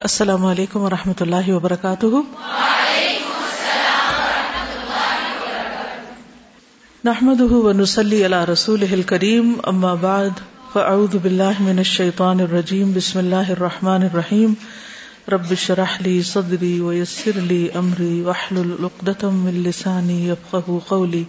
السلام علیکم و رحمۃ اللہ وبرکاتہ۔ نحمد ونسلی علی رسول کریم اما بعد، فاعوذ باللہ من الشیطان الرجیم، بسم اللہ الرحمن الرحیم۔ رب شرح لی صدری ویسر لی امری واحلل عقدة من لسانی یفقهوا قولی۔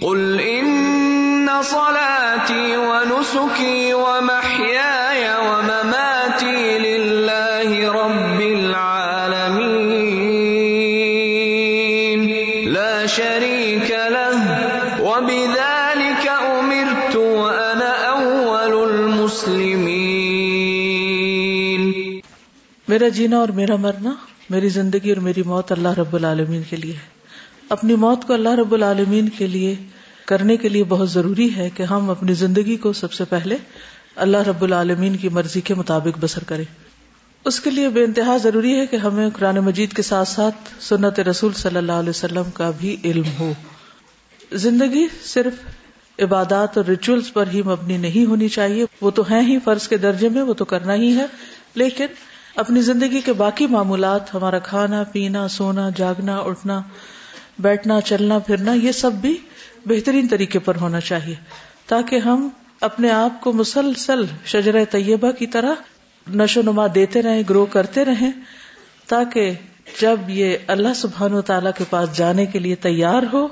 قل ان صلاتي ونسكي ومحياي ومماتي لله رب العالمين. لا شريك له. وبذلك امرت وانا اول المسلمين. میرا جینا اور میرا مرنا میری زندگی اور میری موت اللہ رب العالمین کے لیے ہے۔ اپنی موت کو اللہ رب العالمین کے لیے کرنے کے لیے بہت ضروری ہے کہ ہم اپنی زندگی کو سب سے پہلے اللہ رب العالمین کی مرضی کے مطابق بسر کریں۔ اس کے لیے بے انتہا ضروری ہے کہ ہمیں قرآن مجید کے ساتھ ساتھ سنت رسول صلی اللہ علیہ وسلم کا بھی علم ہو۔ زندگی صرف عبادات اور ریچولس پر ہی مبنی نہیں ہونی چاہیے۔ وہ تو ہیں ہی فرض کے درجے میں، وہ تو کرنا ہی ہے۔ لیکن اپنی زندگی کے باقی معمولات، ہمارا کھانا، پینا، سونا، جاگنا، اٹھنا، بیٹھنا، چلنا، پھرنا، یہ سب بھی بہترین طریقے پر ہونا چاہیے۔ تاکہ ہم اپنے آپ کو مسلسل شجر طیبہ کی طرح نشو نما دیتے رہیں گرو کرتے رہیں، تاکہ جب یہ اللہ سبحان و تعالی کے پاس جانے کے لیے تیار ہو،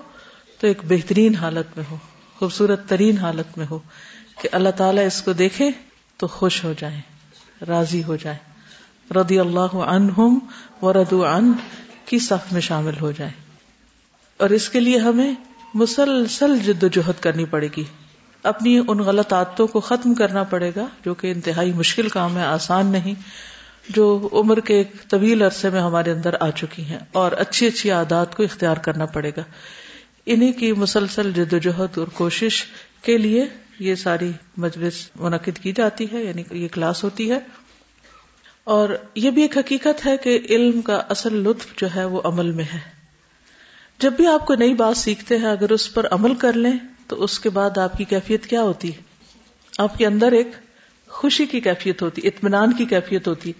تو ایک بہترین حالت میں ہو، خوبصورت ترین حالت میں ہو، کہ اللہ تعالیٰ اس کو دیکھے تو خوش ہو جائے راضی ہو جائے رضی اللہ عنہم و ردو عن، کی صف میں شامل ہو جائے اور اس کے لیے ہمیں مسلسل جد و جہد کرنی پڑے گی۔ اپنی ان غلط عادتوں کو ختم کرنا پڑے گا، جو کہ انتہائی مشکل کام ہے، آسان نہیں، جو عمر کے ایک طویل عرصے میں ہمارے اندر آ چکی ہیں۔ اور اچھی اچھی عادات کو اختیار کرنا پڑے گا۔ انہیں کی مسلسل جد و جہد اور کوشش کے لیے یہ ساری مجلس منعقد کی جاتی ہے یعنی یہ کلاس ہوتی ہے۔ اور یہ بھی ایک حقیقت ہے کہ علم کا اصل لطف جو ہے وہ عمل میں ہے۔ جب بھی آپ کو نئی بات سیکھتے ہیں، اگر اس پر عمل کر لیں تو اس کے بعد آپ کی کیفیت کیا ہوتی؟ ہے آپ کے اندر ایک خوشی کی کیفیت ہوتی، اطمینان کی کیفیت ہوتی۔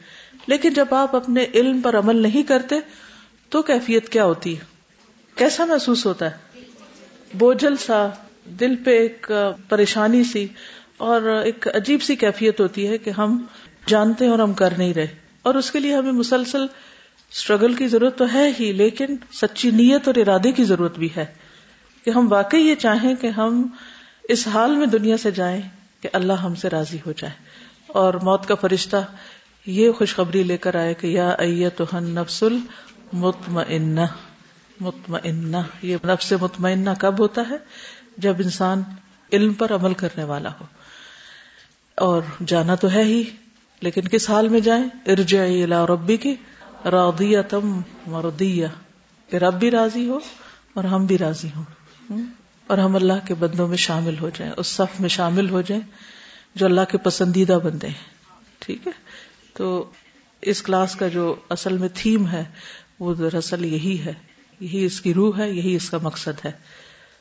لیکن جب آپ اپنے علم پر عمل نہیں کرتے، تو کیفیت کیا ہوتی؟ ہے کیسا محسوس ہوتا ہے؟ بوجھل سا، دل پہ ایک پریشانی سی اور ایک عجیب سی کیفیت ہوتی ہے کہ ہم جانتے ہیں اور ہم کر نہیں رہے۔ اور اس کے لیے ہمیں مسلسل اسٹرگل کی ضرورت تو ہے ہی، لیکن سچی نیت اور ارادے کی ضرورت بھی ہے۔ کہ ہم واقعی یہ چاہیں کہ ہم اس حال میں دنیا سے جائیں کہ اللہ ہم سے راضی ہو جائے۔ اور موت کا فرشتہ یہ خوشخبری لے کر آئے کہ یا ایت نفس المطمئنہ۔ مطمئنہ، یہ نفس مطمئنہ کب ہوتا ہے؟ جب انسان علم پر عمل کرنے والا ہو۔ اور جانا تو ہے ہی، لیکن کس حال میں جائیں؟ ارجع الى ربی کی راضیتم مردیہ کہ رب بھی راضی ہو اور ہم بھی راضی ہوں۔ اور ہم اللہ کے بندوں میں شامل ہو جائیں، اس صف میں شامل ہو جائیں جو اللہ کے پسندیدہ بندے ہیں، ٹھیک ہے؟ تو اس کلاس کا جو اصل میں تھیم ہے، وہ دراصل یہی ہے، یہی اس کی روح ہے، یہی اس کا مقصد ہے۔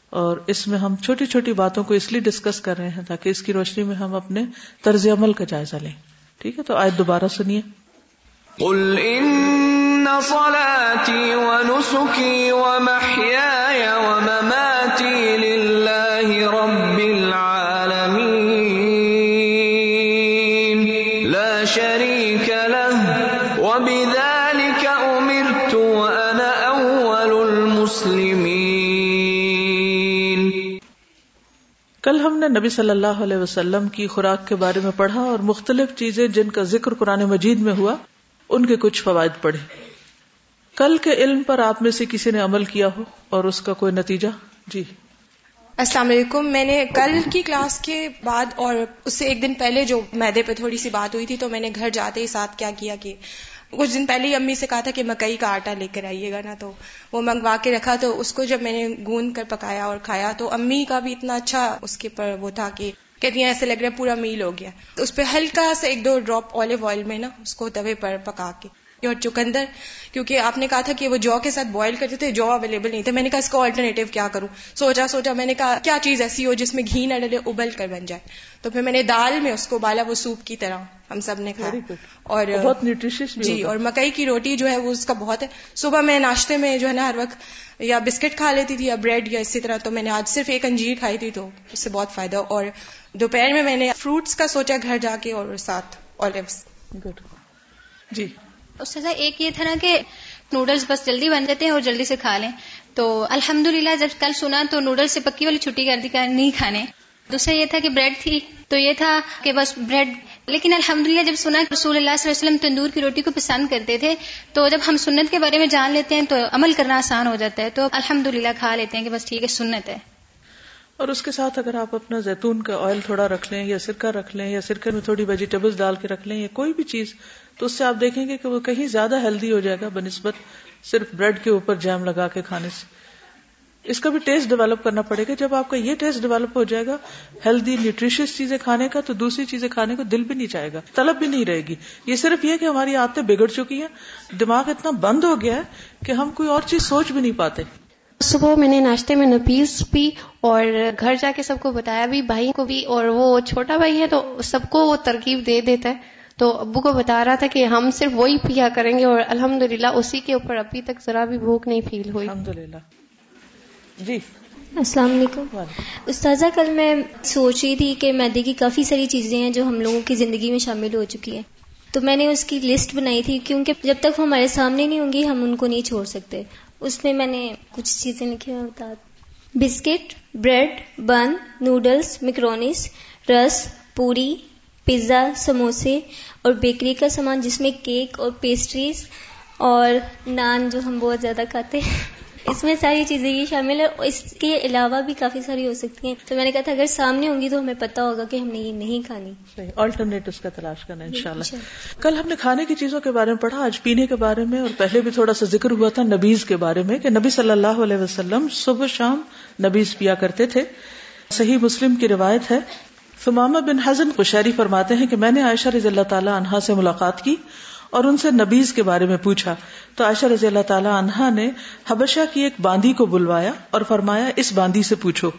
اور اس میں ہم چھوٹی چھوٹی باتوں کو اس لیے ڈسکس کر رہے ہیں تاکہ اس کی روشنی میں ہم اپنے طرز عمل کا جائزہ لیں۔ ٹھیک ہے؟ تو آج دوبارہ سنیے۔ قل ان صلاتي ونسكي ومحياي ومماتي لله رب العالمين لا شريك له وبذلك امرت وانا اول المسلمين کل ہم نے نبی صلی اللہ علیہ وسلم کی خوراک کے بارے میں پڑھا اور مختلف چیزیں جن کا ذکر قرآن مجید میں ہوا، ان کے کچھ فوائد پڑھے۔ کل کے علم پر آپ میں سے کسی نے عمل کیا ہو اور اس کا کوئی نتیجہ؟ جی۔ السلام علیکم۔ میں نے کل کی کلاس کے بعد اور اس سے ایک دن پہلے جو میدے پہ تھوڑی سی بات ہوئی تھی تو میں نے گھر جاتے ہی ساتھ کیا کیا کہ کچھ دن پہلے ہی امی سے کہا تھا کہ مکئی کا آٹا لے کر آئیے گا نا، تو وہ منگوا کے رکھا تو اس کو جب میں نے گون کر پکایا اور کھایا تو امی کا بھی اتنا اچھا اس کے پر وہ تھا کہ کہتی ہیں، ایسے لگ رہا ہے پورا میل ہو گیا۔ تو اس پہ ہلکا سا ایک دو ڈراپ آلو آئل میں نا، اس کو توے پر پکا کے۔ اور چکندر کیونکہ آپ نے کہا تھا کہ وہ جو کے ساتھ بوائل کرتے تھے جو اویلیبل نہیں تھے۔ میں نے کہا اس کا آلٹرنیٹو کیا کروں؟ سوچا سوچا میں نے کہا کیا چیز ایسی ہو جس میں گھی نہ ڈلے ابل کر بن جائے؟ تو پھر میں نے دال میں اس کو بالا وہ سوپ کی طرح ہم سب نے کھایا اور بہت نیوٹریشس جی اور مکئی کی روٹی جو ہے وہ اس کا بہت ہے۔ صبح میں ناشتے میں جو ہے نا ہر وقت یا بسکٹ کھا لیتی تھی یا بریڈ یا اسی طرح تو میں نے آج صرف ایک انجیر کھائی تھی تو اس سے بہت فائدہ۔ اور دوپہر میں میں نے فروٹس کا سوچا گھر جا کے اور ساتھ آلوس گڈ جی۔ اس سے ایک یہ تھا نا کہ نوڈلز بس جلدی بن جاتے ہیں اور جلدی سے کھا لیں۔ تو الحمد جب کل سنا تو نوڈلز سے پکی والی چھٹی کر دی کہ نہیں کھانے۔ دوسرا یہ تھا کہ بریڈ تھی۔ تو یہ تھا کہ بس بریڈ لیکن الحمد جب سنا کہ رسول اللہ صلی اللہ علیہ وسلم تندور کی روٹی کو پسند کرتے تھے، تو جب ہم سنت کے بارے میں جان لیتے ہیں تو عمل کرنا آسان ہو جاتا ہے۔ تو الحمد کھا لیتے ہیں کہ بس ٹھیک ہے، سنت ہے۔ اور اس کے ساتھ اگر آپ اپنا زیتون کا آئل تھوڑا رکھ لیں یا سرکہ رکھ لیں یا سرکے میں تھوڑی ویجیٹیبلس ڈال کے رکھ لیں یا کوئی بھی چیز تو اس سے آپ دیکھیں گے کہ وہ کہیں زیادہ ہیلدی ہو جائے گا، بنسبت صرف بریڈ کے اوپر جیم لگا کے کھانے سے۔ اس کا بھی ٹیسٹ ڈیولپ کرنا پڑے گا۔ جب آپ کا یہ ٹیسٹ ڈیولپ ہو جائے گا ہیلدی نیوٹریشس چیزیں کھانے کا، تو دوسری چیزیں کھانے کو دل بھی نہیں چاہے گا، طلب بھی نہیں رہے گی۔ یہ صرف یہ کہ ہماری عادتیں بگڑ چکی ہیں، دماغ اتنا بند ہو گیا ہے کہ ہم کوئی اور چیز سوچ بھی نہیں پاتے۔ صبح میں نے ناشتے میں نپیس بھی اور گھر جا کے سب کو بتایا بھی، بھائی کو بھی، اور وہ چھوٹا بھائی ہے تو سب کو وہ ترکیب دے دیتا ہے۔ تو ابو کو بتا رہا تھا کہ ہم صرف وہی پیا کریں گے اور الحمد اسی کے اوپر ابھی تک ذرا بھی بھوک نہیں فیل ہوئی۔ الحمد جی۔ السلام علیکم۔ استاذہ کل میں سوچ رہی تھی کہ میدے کی کافی ساری چیزیں ہیں جو ہم لوگوں کی زندگی میں شامل ہو چکی ہیں۔ تو میں نے اس کی لسٹ بنائی تھی کیونکہ جب تک وہ ہمارے سامنے نہیں ہوں گی ہم ان کو نہیں چھوڑ سکتے۔ اس میں میں نے کچھ چیزیں لکھی ہیں۔ بتا۔ Biscuit bread bun noodles macaronis رس پوری پیزا سموسے اور بیکری کا سامان جس میں کیک اور پیسٹریز اور نان جو ہم بہت زیادہ کھاتے ہیں۔ اس میں ساری چیزیں یہ شامل اور اس کے علاوہ بھی کافی ساری ہو سکتی ہیں۔ تو میں نے کہا تھا اگر سامنے ہوں گی تو ہمیں پتا ہوگا کہ ہم نے یہ نہیں کھانی۔ آلٹرنیٹ کا تلاش کرنا ان شاء اللہ کل ہم نے کھانے کی چیزوں کے بارے میں پڑھا آج پینے کے بارے میں اور پہلے بھی تھوڑا سا ذکر ہوا تھا نبیز کے بارے میں کہ نبی صلی اللہ علیہ وسلم صبح شام نبیز پیا کرتے تھے۔ صحیح مسلم کی روایت ہے۔ فمامہ بن حزن قشیری فرماتے ہیں کہ میں نے عائشہ رضی اللہ تعالیٰ عنہا سے ملاقات کی اور ان سے نبیز کے بارے میں پوچھا۔ تو عائشہ رضی اللہ تعالیٰ عنہا نے حبشہ کی ایک باندی کو بلوایا اور فرمایا، اس باندی سے پوچھو،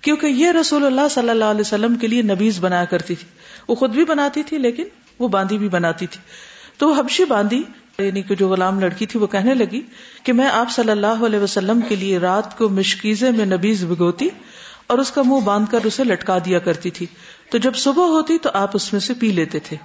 کیونکہ یہ رسول اللہ صلی اللہ علیہ وسلم کے لیے نبیز بنایا کرتی تھی۔ وہ خود بھی بناتی تھی، لیکن وہ باندی بھی بناتی تھی۔ تو حبشی باندی یعنی کہ جو غلام لڑکی تھی، وہ کہنے لگی کہ میں آپ صلی اللہ علیہ وسلم کے لیے رات کو مشکیزے میں نبیز بگوتی اور اس کا منہ باندھ کر اسے لٹکا دیا کرتی تھی۔ تو جب صبح ہوتی تو آپ اس میں سے پی لیتے تھے۔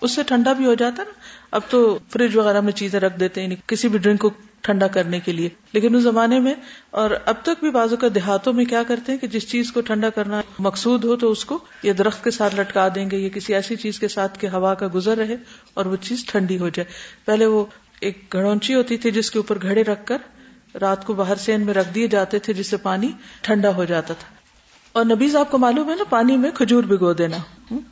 اس سے ٹھنڈا بھی ہو جاتا نا۔ اب تو فریج وغیرہ میں چیزیں رکھ دیتے ہیں یعنی کسی بھی ڈرنک کو ٹھنڈا کرنے کے لیے۔ لیکن اس زمانے میں، اور اب تک بھی بازو کا دیہاتوں میں کیا کرتے ہیں کہ جس چیز کو ٹھنڈا کرنا مقصود ہو تو اس کو یا درخت کے ساتھ لٹکا دیں گے یا کسی ایسی چیز کے ساتھ کہ ہوا کا گزر رہے اور وہ چیز ٹھنڈی ہو جائے۔ پہلے وہ ایک گھڑونچی ہوتی تھی جس کے اوپر گھڑے رکھ کر رات کو باہر سین میں رکھ دیے جاتے تھے جس سے پانی ٹھنڈا ہو جاتا تھا۔ اور نبیز آپ کو معلوم ہے نا، پانی میں کھجور بھگو دینا۔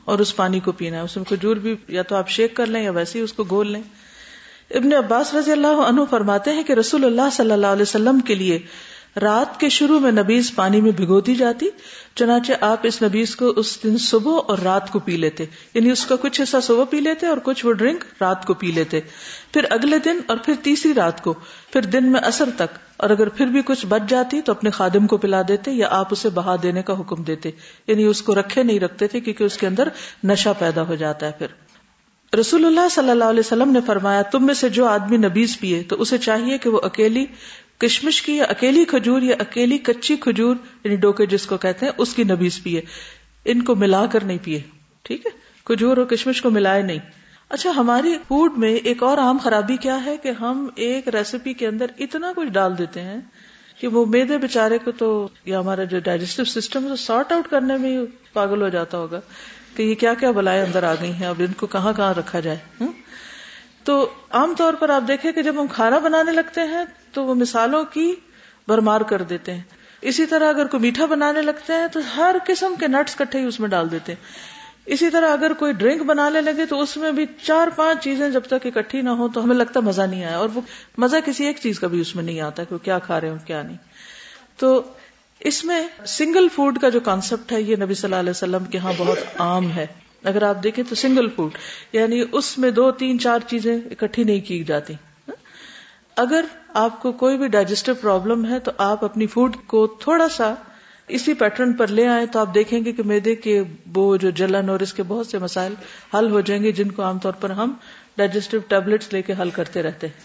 اور اس پانی کو پینا اس میں کھجور بھی یا تو آپ شیک کر لیں یا ویسے ہی اس کو گول لیں۔ ابن عباس رضی اللہ عنہ فرماتے ہیں کہ رسول اللہ صلی اللہ علیہ وسلم کے لیے رات کے شروع میں نبیز پانی میں بھگو دی جاتی، چنانچہ آپ اس نبیز کو اس دن صبح اور رات کو پی لیتے۔ یعنی اس کا کچھ حصہ صبح پی لیتے اور کچھ وہ ڈرنک رات کو پی لیتے۔ پھر اگلے دن اور پھر تیسری رات کو، پھر دن میں اثر تک۔ اور اگر پھر بھی کچھ بچ جاتی تو اپنے خادم کو پلا دیتے یا آپ اسے بہا دینے کا حکم دیتے۔ یعنی اس کو رکھے نہیں رکھتے تھے کیونکہ اس کے اندر نشہ پیدا ہو جاتا ہے پھر۔ رسول اللہ صلی اللہ علیہ وسلم نے فرمایا، تم میں سے جو آدمی نبیز پیے تو اسے چاہیے کہ وہ اکیلی کشمش کی یا اکیلی کھجور یا اکیلی کچی کھجور یعنی ڈوکے جس کو کہتے ہیں، اس کی نبیز پیے۔ ان کو ملا کر نہیں پیے، ٹھیک ہے؟ کھجور اور کشمش کو ملائے نہیں۔ اچھا ہماری فوڈ میں ایک اور عام خرابی کیا ہے کہ ہم ایک ریسیپی کے اندر اتنا کچھ ڈال دیتے ہیں کہ وہ میدے بےچارے کو تو، یا ہمارا جو ڈائجسٹو سسٹم سارٹ آؤٹ کرنے میں پاگل ہو جاتا ہوگا کہ یہ کیا کیا بلائے اندر آ گئی ہیں، اب ان کو کہاں کہاں رکھا جائے تو عام طور پر آپ دیکھیں کہ جب ہم کھانا بنانے لگتے ہیں تو وہ مثالوں کی برمار کر دیتے ہیں۔ اسی طرح اگر کوئی میٹھا بنانے لگتے ہیں تو ہر قسم کے نٹس کٹھے ہی اس میں ڈال دیتے ہیں۔ اسی طرح اگر کوئی ڈرنک بنانے لگے تو اس میں بھی چار پانچ چیزیں جب تک اکٹھی نہ ہو تو ہمیں لگتا مزہ نہیں آیا اور وہ مزہ کسی ایک چیز کا بھی اس میں نہیں آتا کہ وہ کیا کھا رہے ہوں کیا نہیں۔ تو اس میں سنگل فوڈ کا جو کانسیپٹ ہے یہ نبی صلی اللہ علیہ وسلم کے ہاں بہت عام ہے۔ اگر آپ دیکھیں تو سنگل فوڈ یعنی اس میں دو تین چار چیزیں اکٹھی نہیں کی جاتی۔ اگر آپ کو کوئی بھی ڈائجسٹو پرابلم ہے تو آپ اپنی فوڈ کو تھوڑا سا اسی پیٹرن پر لے آئے تو آپ دیکھیں گے کہ میدے کے وہ جو جلن اور اس کے بہت سے مسائل حل ہو جائیں گے جن کو عام طور پر ہم ڈائجسٹو ٹیبلٹس لے کے حل کرتے رہتے ہیں،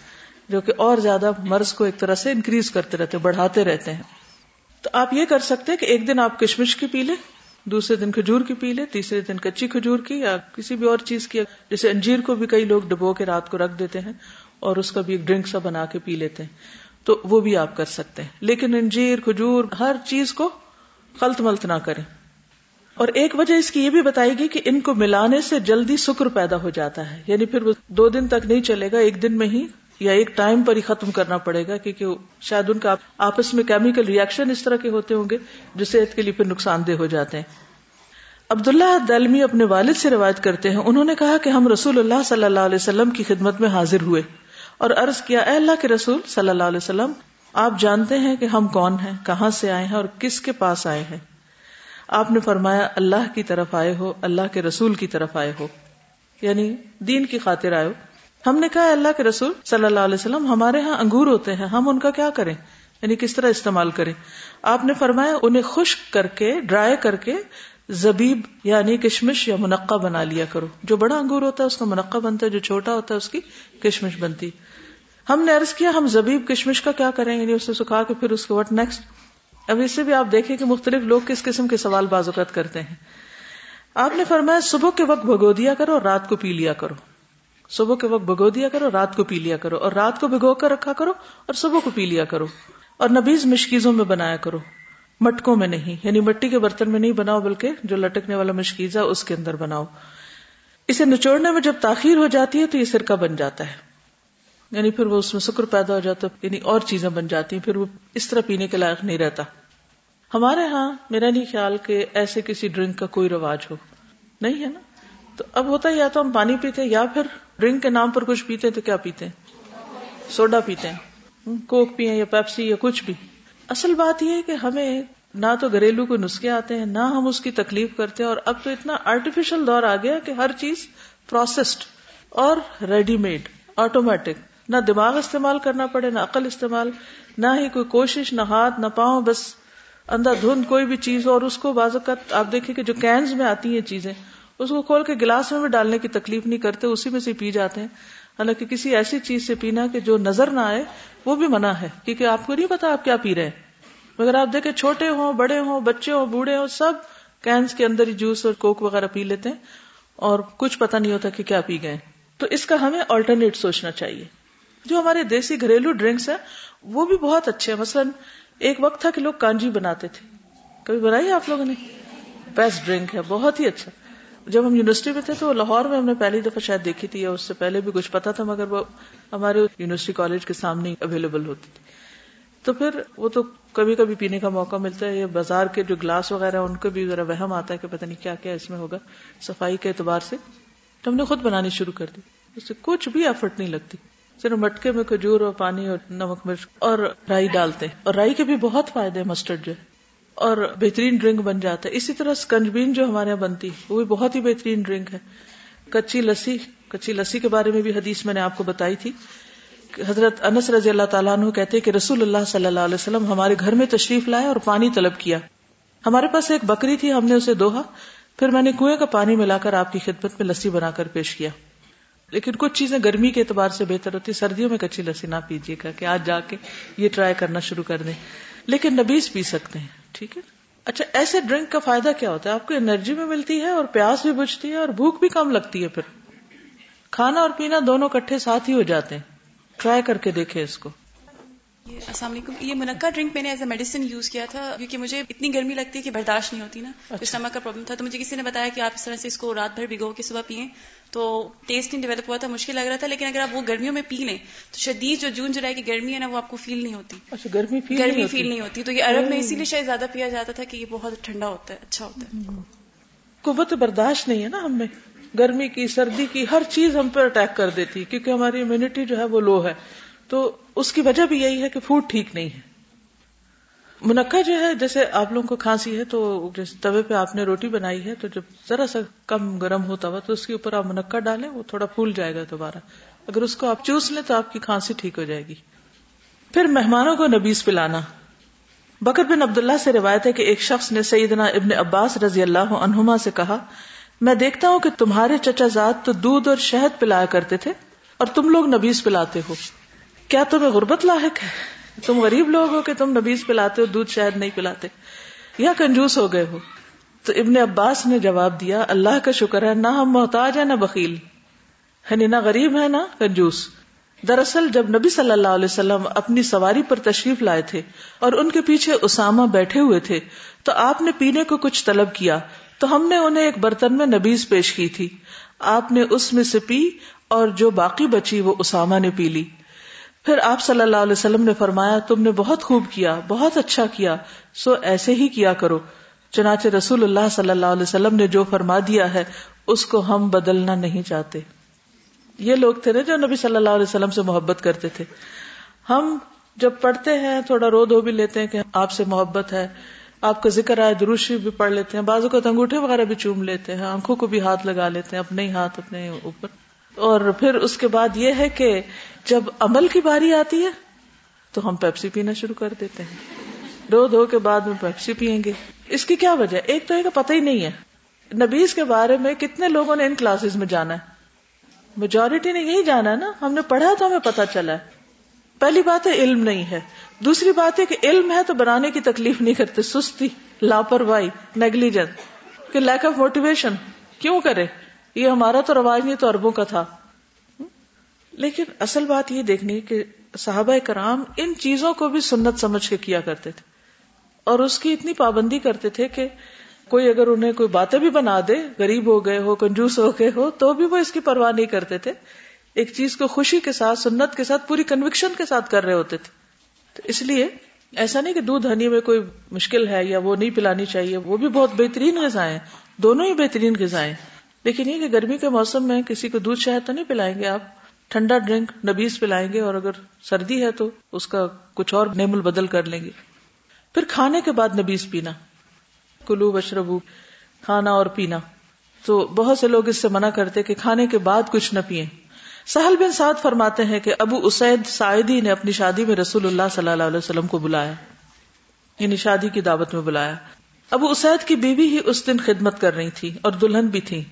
جو کہ اور زیادہ مرض کو ایک طرح سے انکریز کرتے رہتے بڑھاتے رہتے ہیں۔ تو آپ یہ کر سکتے ہیں کہ ایک دن آپ کشمش کی پی لیں، دوسرے دن کھجور کی پی لیں، تیسرے دن کچی کھجور کی یا کسی بھی اور چیز کی جیسے انجیر کو بھی کئی لوگ ڈبو کے رات کو رکھ دیتے ہیں۔ اور اس کا بھی ایک ڈرنک سا بنا کے پی لیتے ہیں۔ تو وہ بھی آپ کر سکتے ہیں۔ لیکن انجیر، کھجور، ہر چیز کو خلط ملت نہ کریں۔ اور ایک وجہ اس کی یہ بھی بتائی گی کہ ان کو ملانے سے جلدی شکر پیدا ہو جاتا ہے۔ یعنی پھر وہ دو دن تک نہیں چلے گا، ایک دن میں ہی یا ایک ٹائم پر ہی ختم کرنا پڑے گا، کیونکہ شاید ان کا آپس میں کیمیکل ریئیکشن اس طرح کے ہوتے ہوں گے جو صحت کے لیے پھر نقصان دہ ہو جاتے ہیں۔ عبداللہ دلمی اپنے والد سے روایت کرتے ہیں۔ انہوں نے کہا کہ ہم رسول اللہ صلی اللہ علیہ وسلم کی خدمت میں حاضر ہوئے۔ اور عرض کیا، اے اللہ کے رسول صلی اللہ علیہ وسلم، آپ جانتے ہیں کہ ہم کون ہیں، کہاں سے آئے ہیں اور کس کے پاس آئے ہیں۔ آپ نے فرمایا، اللہ کی طرف آئے ہو، اللہ کے رسول کی طرف آئے ہو۔ یعنی دین کی خاطر آئے ہو۔ ہم نے کہا اللہ کے رسول صلی اللہ علیہ وسلم، ہمارے ہاں انگور ہوتے ہیں، ہم ان کا کیا کریں؟ یعنی کس طرح استعمال کریں؟ آپ نے فرمایا، انہیں خشک کر کے، ڈرائی کر کے زبیب یعنی کشمش یا منقع بنا لیا کرو۔ جو بڑا انگور ہوتا ہے اس کا منقع بنتا ہے، جو چھوٹا ہوتا ہے اس کی کشمش بنتی۔ ہم نے عرض کیا، ہم زبیب کشمش کا کیا کریں یعنی اسے سکھا کے پھر اس کو وٹ نیکسٹ اب اس سے بھی آپ دیکھیں کہ مختلف لوگ کس قسم کے سوال باز اوقات کرتے ہیں۔ آپ نے فرمایا، صبح کے وقت بھگو دیا کرو اور رات کو پی لیا کرو۔ صبح کے وقت بھگو دیا کرو رات کو پی لیا کرو۔ اور رات کو بھگو کر رکھا کرو اور صبح کو پی لیا کرو۔ اور نبیز مشکیزوں میں بنایا کرو۔ مٹکوں میں نہیں یعنی مٹی کے برتن میں نہیں بناؤ، بلکہ جو لٹکنے والا مشکیزہ اس کے اندر بناؤ۔ اسے نچوڑنے میں جب تاخیر ہو جاتی ہے تو یہ سرکہ بن جاتا ہے۔ یعنی پھر وہ اس میں شکر پیدا ہو جاتا یعنی اور چیزیں بن جاتی ہیں، پھر وہ اس طرح پینے کے لائق نہیں رہتا۔ ہمارے ہاں میرا نہیں خیال کہ ایسے کسی ڈرنک کا کوئی رواج ہو۔ نہیں ہے نا؟ تو اب ہوتا ہے یا تو ہم پانی پیتے یا پھر ڈرنک کے نام پر کچھ پیتے تو کیا پیتے ہیں؟ سوڈا پیتے ہیں۔ کوک پیئے یا پیپسی یا کچھ بھی۔ اصل بات یہ ہے کہ ہمیں نہ تو گھریلو کو نسخے آتے ہیں، نہ ہم اس کی تکلیف کرتے ہیں، اور اب تو اتنا آرٹیفیشل دور آ گیا کہ ہر چیز پروسیسڈ اور ریڈی میڈ آٹومیٹک نہ دماغ استعمال کرنا پڑے، نہ عقل استعمال، نہ ہی کوئی کوشش، نہ ہاتھ، نہ پاؤں، بس اندھا دھند، کوئی بھی چیز ہو اور اس کو بازو کا آپ دیکھیں کہ جو کینز میں آتی ہیں چیزیں، اس کو کھول کے گلاس میں بھی ڈالنے کی تکلیف نہیں کرتے، اسی میں سے پی جاتے ہیں۔ حالانکہ کسی ایسی چیز سے پینا کہ جو نظر نہ آئے، وہ بھی منع ہے، کیونکہ آپ کو نہیں پتا آپ کیا پی رہے ہیں۔ مگر آپ دیکھیں، چھوٹے ہوں، بڑے ہوں، بچے ہوں، بوڑھے ہوں، سب کینس کے اندر ہی جوس اور کوک وغیرہ پی لیتے ہیں اور کچھ پتا نہیں ہوتا کہ کیا پی گئے تو اس کا ہمیں آلٹرنیٹ سوچنا چاہیے۔ جو ہمارے دیسی گھریلو ڈرنکس ہیں، وہ بھی بہت اچھے ہیں۔ مثلاً ایک وقت تھا کہ لوگ کانجی بناتے تھے۔ کبھی بنائی آپ لوگوں نے؟ بیسٹ ڈرنک ہے، بہت ہی اچھا۔ جب ہم یونیورسٹی میں تھے تو لاہور میں ہم نے پہلی دفعہ شاید دیکھی تھی یا اس سے پہلے بھی کچھ پتا تھا، مگر وہ ہمارے یونیورسٹی کالج کے سامنے اویلیبل ہوتی تھی۔ تو پھر وہ تو کبھی کبھی پینے کا موقع ملتا ہے، یا بازار کے جو گلاس وغیرہ ان کو بھی ذرا وہم آتا ہے کہ پتہ نہیں کیا کیا اس میں ہوگا صفائی کے اعتبار سے۔ تو ہم نے خود بنانی شروع کر دی۔ اس سے کچھ بھی ایفرٹ نہیں لگتی۔ صرف مٹکے میں کھجور اور پانی اور نمک مرچ اور رائی ڈالتے ہیں۔ اور رائی کے بھی بہت فائدے مسٹرڈ جو ہے۔ اور بہترین ڈرنک بن جاتا ہے۔ اسی طرح اسکنجبین جو ہمارے یہاں بنتی وہ بھی بہت ہی بہترین ڈرنک ہے۔ کچی لسی کچی لسی کے بارے میں بھی حدیث میں نے آپ کو بتائی تھی۔ حضرت انس رضی اللہ تعالیٰ عنہ کہتے کہ رسول اللہ صلی اللہ علیہ وسلم ہمارے گھر میں تشریف لائے اور پانی طلب کیا۔ ہمارے پاس ایک بکری تھی، ہم نے اسے دوہا۔ پھر میں نے کنویں کا پانی ملا کر آپ کی خدمت میں لسی بنا کر پیش کیا۔ لیکن کچھ چیزیں گرمی کے اعتبار سے بہتر ہوتی، سردیوں میں کچی لسی نہ پیجیے گا کہ آج جا کے یہ ٹرائی کرنا شروع کر دیں۔ لیکن نبیز پی سکتے ہیں، ٹھیک ہے؟ اچھا ایسے ڈرنک کا فائدہ کیا ہوتا ہے؟ آپ کو انرجی بھی ملتی ہے اور پیاس بھی بجتی ہے اور بھوک بھی کم لگتی ہے پھر۔ کھانا اور پینا دونوں کٹھے ساتھ ہی ہو جاتے ہیں۔ ٹرائی کر کے دیکھے اس کو۔ السلام علیکم۔ یہ منقع ڈرنک میں نے ایز اے میڈیسن یوز کیا تھا کیونکہ مجھے اتنی گرمی لگتی ہے کہ برداشت نہیں ہوتی نا اسٹمک اچھا۔ کا پرابلم تھا۔ تو مجھے کسی نے بتایا کہ آپ اس طرح سے اس کو رات بھر بھگو کے صبح پیئیں۔ تو ٹیسٹ نہیں ڈیولپ ہوا تھا مشکل لگ رہا تھا لیکن اگر آپ وہ گرمیوں میں پی لیں تو شدید جو جون جولائی کی گرمی ہے نا وہ آپ کو فیل نہیں ہوتی۔ اچھا گرمی فیل گرمی فیل نہیں ہوتی۔ تو یہ عرب میں اسی لیے شاید زیادہ پیا جاتا تھا کہ یہ بہت ٹھنڈا ہوتا ہے اچھا ہوتا ہے۔ قوت برداشت نہیں ہے نا ہم میں۔ گرمی کی سردی کی ہر چیز ہم پہ اٹیک کر دیتی کیونکہ ہماری امیونٹی جو ہے وہ لو ہے۔ تو اس کی وجہ بھی یہی ہے کہ فوڈ ٹھیک نہیں ہے۔ منقع جو ہے، جیسے آپ لوگوں کو کھانسی ہے تو جیسے توے پہ آپ نے روٹی بنائی ہے تو جب ذرا سا کم گرم ہوتا ہوا تو اس کے اوپر آپ منقع ڈالیں، وہ تھوڑا پھول جائے گا دوبارہ۔ اگر اس کو آپ چوس لیں تو آپ کی کھانسی ٹھیک ہو جائے گی۔ پھر مہمانوں کو نبیز پلانا۔ بکر بن عبداللہ سے روایت ہے کہ ایک شخص نے سیدنا ابن عباس رضی اللہ عنہما سے کہا، میں دیکھتا ہوں کہ تمہارے چچا زاد تو دودھ اور شہد پلایا کرتے تھے اور تم لوگ نبیز پلاتے ہو۔ کیا تمہیں غربت لاحق ہے؟ تم غریب لوگ ہو کہ تم نبیز پلاتے ہو، دودھ شہد نہیں پلاتے، یا کنجوس ہو گئے ہو؟ تو ابن عباس نے جواب دیا، اللہ کا شکر ہے، نہ ہم محتاج ہے نہ بکیل یعنی نہ غریب ہے نہ کنجوس۔ دراصل جب نبی صلی اللہ علیہ وسلم اپنی سواری پر تشریف لائے تھے اور ان کے پیچھے اسامہ بیٹھے ہوئے تھے، تو آپ نے پینے کو کچھ طلب کیا۔ تو ہم نے انہیں ایک برتن میں نبیز پیش کی تھی۔ آپ نے اس میں سے پی اور جو باقی بچی وہ اسامہ نے پی لی۔ پھر آپ صلی اللہ علیہ وسلم نے فرمایا، تم نے بہت خوب کیا، بہت اچھا کیا، سو ایسے ہی کیا کرو۔ چنانچہ رسول اللہ صلی اللہ علیہ وسلم نے جو فرما دیا ہے، اس کو ہم بدلنا نہیں چاہتے۔ یہ لوگ تھے نا جو نبی صلی اللہ علیہ وسلم سے محبت کرتے تھے۔ ہم جب پڑھتے ہیں، تھوڑا رو دو بھی لیتے ہیں کہ آپ سے محبت ہے۔ آپ کا ذکر آئے دروشی بھی پڑھ لیتے ہیں۔ بازو کو انگوٹھے وغیرہ بھی چوم لیتے ہیں، آنکھوں کو بھی ہاتھ لگا لیتے ہیں، اپنے ہی ہاتھ، اپنے اوپر۔ اور پھر اس کے بعد یہ ہے کہ جب عمل کی باری آتی ہے تو ہم پیپسی پینا شروع کر دیتے ہیں۔ رو دو کے بعد میں پیپسی پیئیں گے۔ اس کی کیا وجہ ایک تو ایک پتہ ہی نہیں ہے۔ نبیز کے بارے میں کتنے لوگوں نے ان کلاسز میں جانا ہے۔ میجورٹی نے یہی جانا ہے نا۔ ہم نے پڑھا تو ہمیں پتا چلا ہے۔ پہلی بات ہے علم نہیں ہے۔ دوسری بات ہے کہ علم ہے تو بنانے کی تکلیف نہیں کرتے۔ سستی، لاپرواہی نیگلیجنس کہ لیک آف موٹیویشن کیوں کرے؟ یہ ہمارا تو رواج نہیں تو اربوں کا تھا۔ لیکن اصل بات یہ دیکھنی کہ صحابہ کرام ان چیزوں کو بھی سنت سمجھ کے کیا کرتے تھے۔ اور اس کی اتنی پابندی کرتے تھے کہ کوئی اگر انہیں کوئی باتیں بھی بنا دے، غریب ہو گئے ہو، کنجوس ہو گئے ہو، تو بھی وہ اس کی پرواہ نہیں کرتے تھے۔ ایک چیز کو خوشی کے ساتھ، سنت کے ساتھ، پوری کنوکشن کے ساتھ کر رہے ہوتے تھے۔ تو اس لیے ایسا نہیں کہ دودھ ہنی میں کوئی مشکل ہے یا وہ نہیں پلانی چاہیے، وہ بھی بہت بہترین غذائیں دونوں ہی بہترین غذائیں لیکن یہ کہ گرمی کے موسم میں کسی کو دودھ شہد تو نہیں پلائیں گے آپ۔ ٹھنڈا ڈرنک نبیز پلائیں گے اور اگر سردی ہے تو اس کا کچھ اور نیم البدل کر لیں گے۔ پھر کھانے کے بعد نبیز پینا۔ کلو بشربو کھانا اور پینا۔ تو بہت سے لوگ اس سے منع کرتے کہ کھانے کے بعد کچھ نہ پیئے سہل بن سعد فرماتے ہیں کہ ابو اسید سعیدی نے اپنی شادی میں رسول اللہ صلی اللہ علیہ وسلم کو بلایا۔ یعنی شادی کی دعوت میں بلایا۔ ابو اسید کی بیوی ہی اس دن خدمت کر رہی تھی اور دلہن بھی تھی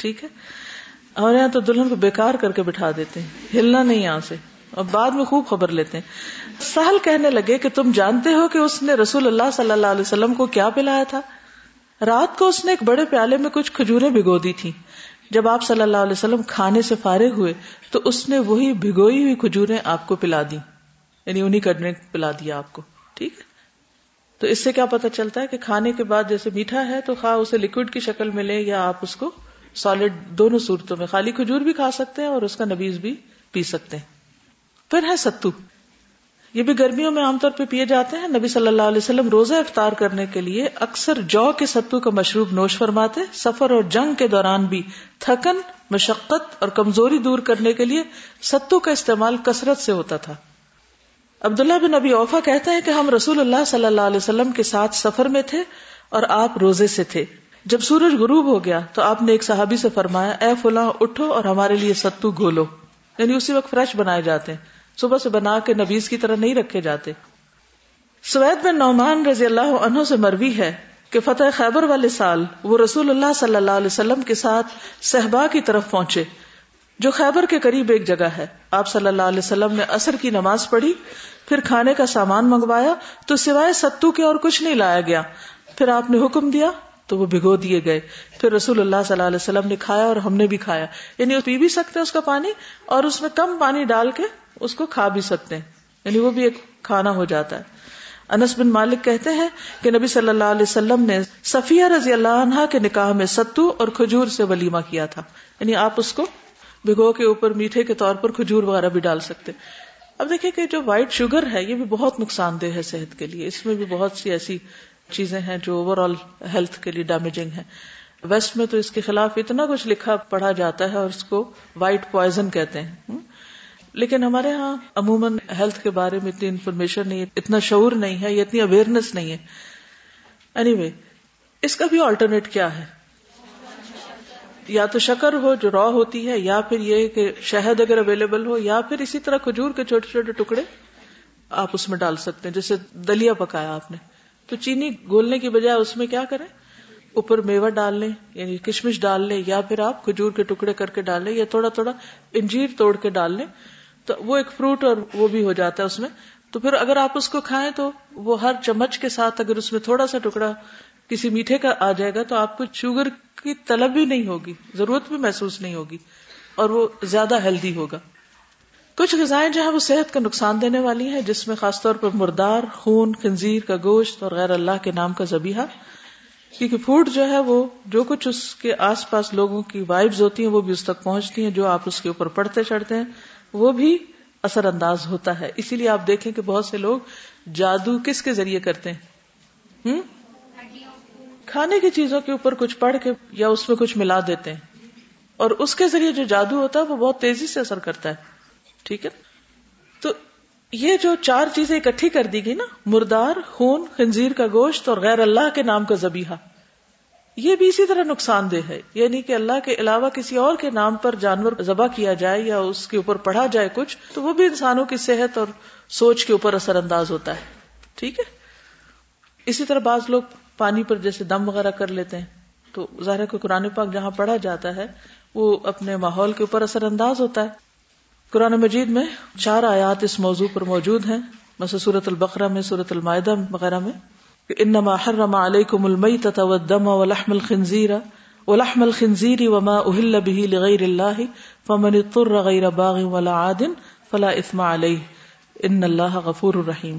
ٹھیک ہے؟ اور یہاں تو دلہن کو بیکار کر کے بٹھا دیتے ہیں، ہلنا نہیں یہاں سے۔ اور بعد میں خوب خبر لیتے ہیں۔ سہل کہنے لگے کہ تم جانتے ہو کہ اس نے رسول اللہ صلی اللہ علیہ وسلم کو کیا پلایا تھا؟ رات کو اس نے ایک بڑے پیالے میں کچھ کھجورے بھگو دی تھی جب آپ صلی اللہ علیہ وسلم کھانے سے فارغ ہوئے تو اس نے وہی بھگوئی ہوئی کھجورے آپ کو پلا دی یعنی انہیں کا ڈرنک پلا دیا آپ کو۔ ٹھیک ہے؟ تو اس سے کیا پتا چلتا ہے کہ کھانے کے بعد جیسے میٹھا ہے تو خواہ اسے لکوڈ کی شکل میں یا آپ اس کو سالڈ دونوں صورتوں میں۔ خالی کھجور بھی کھا سکتے ہیں اور اس کا نبیز بھی پی سکتے ہیں۔ پھر ہے ستو۔ یہ بھی گرمیوں میں عام طور پہ پیے جاتے ہیں۔ نبی صلی اللہ علیہ وسلم روزہ افطار کرنے کے لیے اکثر جو کے ستو کا مشروب نوش فرماتے، سفر اور جنگ کے دوران بھی تھکن، مشقت اور کمزوری دور کرنے کے لیے ستو کا استعمال کثرت سے ہوتا تھا۔ عبداللہ بن ابی اوفا کہتے ہیں کہ ہم رسول اللہ صلی اللہ علیہ وسلم کے ساتھ سفر میں تھے اور آپ روزے سے تھے۔ جب سورج غروب ہو گیا تو آپ نے ایک صحابی سے فرمایا، اے فلاں، اٹھو اور ہمارے لیے ستو گھولو۔ یعنی اسی وقت فریش بنائے جاتے ہیں۔ صبح سے بنا کے نبیز کی طرح نہیں رکھے جاتے۔ سوید بن نعمان رضی اللہ عنہ سے مروی ہے کہ فتح خیبر والے سال وہ رسول اللہ صلی اللہ علیہ وسلم کے ساتھ صحبا کی طرف پہنچے، جو خیبر کے قریب ایک جگہ ہے۔ آپ صلی اللہ علیہ وسلم نے اثر کی نماز پڑھی، پھر کھانے کا سامان منگوایا، تو سوائے ستو کے اور کچھ نہیں لایا گیا۔ پھر آپ نے حکم دیا تو وہ بھگو دیے گئے۔ پھر رسول اللہ صلی اللہ علیہ وسلم نے کھایا اور ہم نے بھی کھایا۔ یعنی پی بھی سکتے ہیں اس کا پانی اور اس میں کم پانی ڈال کے اس کو کھا بھی سکتے ہیں۔ یعنی وہ بھی ایک کھانا ہو جاتا ہے۔ انس بن مالک کہتے ہیں کہ نبی صلی اللہ علیہ وسلم نے صفیہ رضی اللہ عنہا کے نکاح میں ستو اور کھجور سے ولیمہ کیا تھا۔ یعنی آپ اس کو بھگو کے اوپر میٹھے کے طور پر کھجور وغیرہ بھی ڈال سکتے۔ اب دیکھیں کہ جو وائٹ شوگر ہے، یہ بھی بہت نقصان دہ ہے صحت کے لیے۔ اس میں بھی بہت سی ایسی چیزیں ہیں جو اوور آل ہیلتھ کے لیے ڈیمیجنگ ہے ویسٹ میں تو اس کے خلاف اتنا کچھ لکھا پڑھا جاتا ہے اور اس کو وائٹ پوائزن کہتے ہیں۔ لیکن ہمارے ہاں عموماً ہیلتھ کے بارے میں اتنی انفارمیشن نہیں ہے اتنا شعور نہیں ہے یا اتنی اویئرنیس نہیں ہے۔ اینی anyway, اس کا بھی آلٹرنیٹ کیا ہے؟ یا تو شکر ہو جو را ہوتی ہے یا پھر یہ کہ شہد اگر اویلیبل ہو یا پھر اسی طرح کھجور کے چھوٹے چھوٹے ٹکڑے آپ اس میں ڈال سکتے ہیں جیسے دلیا پکایا آپ نے۔ تو چینی گولنے کی بجائے اس میں کیا کریں؟ اوپر میوا ڈال لیں یعنی کشمش ڈال لیں، یا پھر آپ کھجور کے ٹکڑے کر کے ڈال لیں، یا تھوڑا تھوڑا انجیر توڑ کے ڈال لیں، تو وہ ایک فروٹ اور وہ بھی ہو جاتا ہے اس میں۔ تو پھر اگر آپ اس کو کھائیں تو وہ ہر چمچ کے ساتھ اگر اس میں تھوڑا سا ٹکڑا کسی میٹھے کا آ جائے گا تو آپ کو شوگر کی طلب بھی نہیں ہوگی، ضرورت بھی محسوس نہیں ہوگی اور وہ زیادہ ہیلدی ہوگا۔ کچھ غذائیں جو ہے وہ صحت کا نقصان دینے والی ہیں، جس میں خاص طور پر مردار، خون، خنزیر کا گوشت اور غیر اللہ کے نام کا زبیحہ کیونکہ فوڈ جو ہے وہ جو کچھ اس کے آس پاس لوگوں کی وائبز ہوتی ہیں، وہ بھی اس تک پہنچتی ہیں، جو آپ اس کے اوپر پڑھتے چڑھتے ہیں، وہ بھی اثر انداز ہوتا ہے۔ اسی لیے آپ دیکھیں کہ بہت سے لوگ جادو کس کے ذریعے کرتے ہیں؟ کھانے کی چیزوں کے اوپر کچھ پڑھ کے یا اس میں کچھ ملا دیتے ہیں۔ اور اس کے ذریعے جو جادو ہوتا ہے، وہ بہت تیزی سے اثر کرتا ہے۔ ٹھیک ہے؟ تو یہ جو چار چیزیں اکٹھی کر دی گئی نا، مردار، خون، خنزیر کا گوشت اور غیر اللہ کے نام کا زبیحہ یہ بھی اسی طرح نقصان دہ ہے۔ یعنی کہ اللہ کے علاوہ کسی اور کے نام پر جانور ذبح کیا جائے یا اس کے اوپر پڑھا جائے کچھ، تو وہ بھی انسانوں کی صحت اور سوچ کے اوپر اثر انداز ہوتا ہے۔ ٹھیک ہے؟ اسی طرح بعض لوگ پانی پر جیسے دم وغیرہ کر لیتے ہیں، تو ظاہر کو قرآن پاک جہاں پڑھا جاتا ہے، وہ اپنے ماحول کے اوپر اثر انداز ہوتا ہے۔ قرآن مجید میں چار آیات اس موضوع پر موجود ہیں۔ مثلا سورت البقرہ میں سورت المائدہ وغیرہ میں۔ انما حرم علیکم المیتۃ والدم ولحم الخنزیر ولحم الخنزیر وما اهل به لغیر اللہ فمن اضطر غیر باغ ولا عاد فلا اثم علیہ۔ ان اللہ غفور الرحیم۔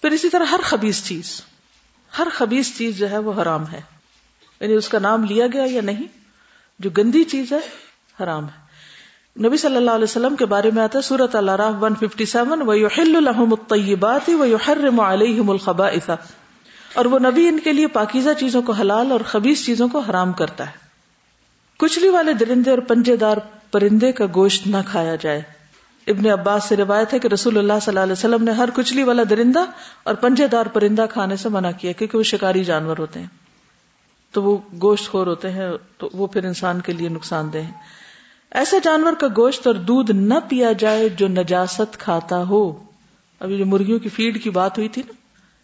پھر اسی طرح ہر خبیث چیز، ہر خبیص چیز جو ہے وہ حرام ہے۔ یعنی اس کا نام لیا گیا یا نہیں، جو گندی چیز ہے، حرام ہے۔ نبی صلی اللہ علیہ وسلم کے بارے میں آتا ہے سورت اللہ ون ففٹی سیون الطیبات ویحرم علیہم الخبائث۔ اور وہ نبی ان کے لیے پاکیزہ چیزوں کو حلال اور خبیص چیزوں کو حرام کرتا ہے۔ کچلی والے درندے اور پنجے دار پرندے کا گوشت نہ کھایا جائے۔ ابن عباس سے روایت ہے کہ رسول اللہ صلی اللہ علیہ وسلم نے ہر کچلی والا درندہ اور پنجے دار پرندہ کھانے سے منع کیا، کیونکہ وہ شکاری جانور ہوتے ہیں۔ تو وہ گوشت خور ہوتے ہیں، تو وہ پھر انسان کے لیے نقصان دہ ہیں۔ ایسے جانور کا گوشت اور دودھ نہ پیا جائے جو نجاست کھاتا ہو۔ ابھی جو مرغیوں کی فیڈ کی بات ہوئی تھی نا،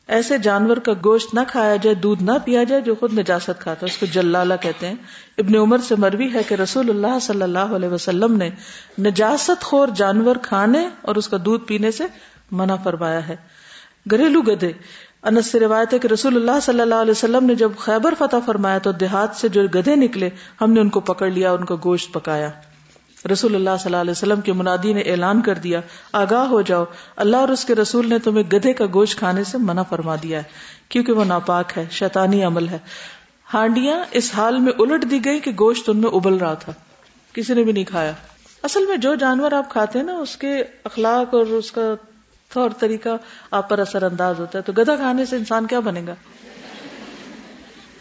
ایسے جانور کا گوشت نہ کھایا جائے، دودھ نہ پیا جائے جو خود نجاست کھاتا ہے، اس کو جلالہ کہتے ہیں۔ ابن عمر سے مروی ہے کہ رسول اللہ صلی اللہ علیہ وسلم نے نجاست خور جانور کھانے اور اس کا دودھ پینے سے منع فرمایا ہے۔ گھریلو گدے انس سے روایت ہے کہ رسول اللہ صلی اللہ علیہ وسلم نے جب خیبر فتح فرمایا تو دیہات سے جو گدے نکلے، ہم نے ان کو پکڑ لیا ان کا گوشت پکایا۔ رسول اللہ صلی اللہ علیہ وسلم کے منادی نے اعلان کر دیا، آگاہ ہو جاؤ۔ اللہ اور اس کے رسول نے تمہیں گدھے کا گوشت کھانے سے منع فرما دیا ہے، کیونکہ وہ ناپاک ہے، شیطانی عمل ہے۔ ہانڈیاں اس حال میں الٹ دی گئی کہ گوشت ان میں ابل رہا تھا۔ کسی نے بھی نہیں کھایا۔ اصل میں جو جانور آپ کھاتے ہیں نا، اس کے اخلاق اور اس کا طور طریقہ آپ پر اثر انداز ہوتا ہے۔ تو گدھا کھانے سے انسان کیا بنے گا؟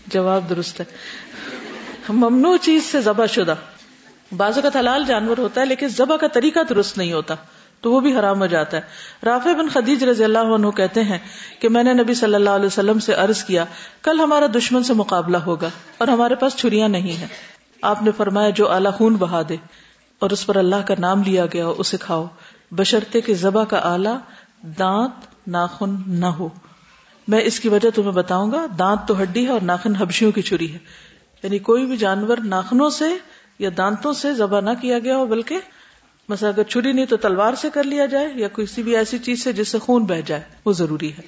جواب درست ہے۔ ممنوع چیز سے ذبح شدہ۔ بازو کا حلال جانور ہوتا ہے، لیکن ذبح کا طریقہ درست نہیں ہوتا، تو وہ بھی حرام ہو جاتا ہے۔ رافع بن خدیج رضی اللہ عنہ کہتے ہیں کہ میں نے نبی صلی اللہ علیہ وسلم سے عرض کیا، کل ہمارا دشمن سے مقابلہ ہوگا اور ہمارے پاس چھریاں نہیں ہیں۔ آپ نے فرمایا، جو اعلی خون بہا دے اور اس پر اللہ کا نام لیا گیا، اسے کھاؤ۔ بشرتے کے ذبح کا آلہ دانت ناخن نہ ہو۔ میں اس کی وجہ تمہیں بتاؤں گا، دانت تو ہڈی ہے اور ناخن حبشیوں کی چھری ہے۔ یعنی کوئی بھی جانور ناخنوں سے یا دانتوں سے ذبح نہ کیا گیا ہو، بلکہ مثلا اگر چھری نہیں تو تلوار سے کر لیا جائے، یا کسی بھی ایسی چیز سے جس سے خون بہ جائے، وہ ضروری ہے۔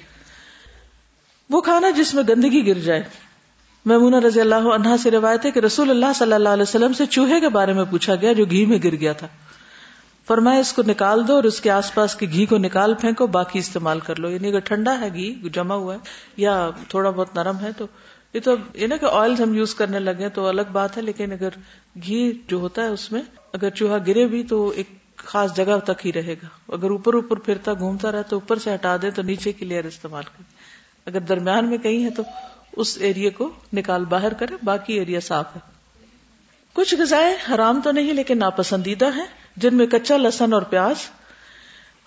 وہ کھانا جس میں گندگی گر جائے۔ میمونہ رضی اللہ عنہا سے روایت ہے کہ رسول اللہ صلی اللہ علیہ وسلم سے چوہے کے بارے میں پوچھا گیا جو گھی میں گر گیا تھا۔ فرمایا، اس کو نکال دو اور اس کے آس پاس کے گھی کو نکال پھینکو، باقی استعمال کر لو۔ یعنی اگر ٹھنڈا ہے گھی، جمع ہوا ہے، یا تھوڑا بہت نرم ہے تو یہ تو یہ نا کہ آئل ہم یوز کرنے لگے تو الگ بات ہے، لیکن اگر گھی جو ہوتا ہے اس میں، اگر چوہا گرے بھی تو ایک خاص جگہ تک ہی رہے گا۔ اگر اوپر اوپر پھرتا گھومتا رہے تو اوپر سے ہٹا دے تو نیچے کی لیئر استعمال کرے اگر درمیان میں کہیں ہے تو اس ایریا کو نکال باہر کرے باقی ایریا صاف ہے۔ کچھ غذائیں حرام تو نہیں، لیکن ناپسندیدہ ہیں، جن میں کچا لہسن اور پیاز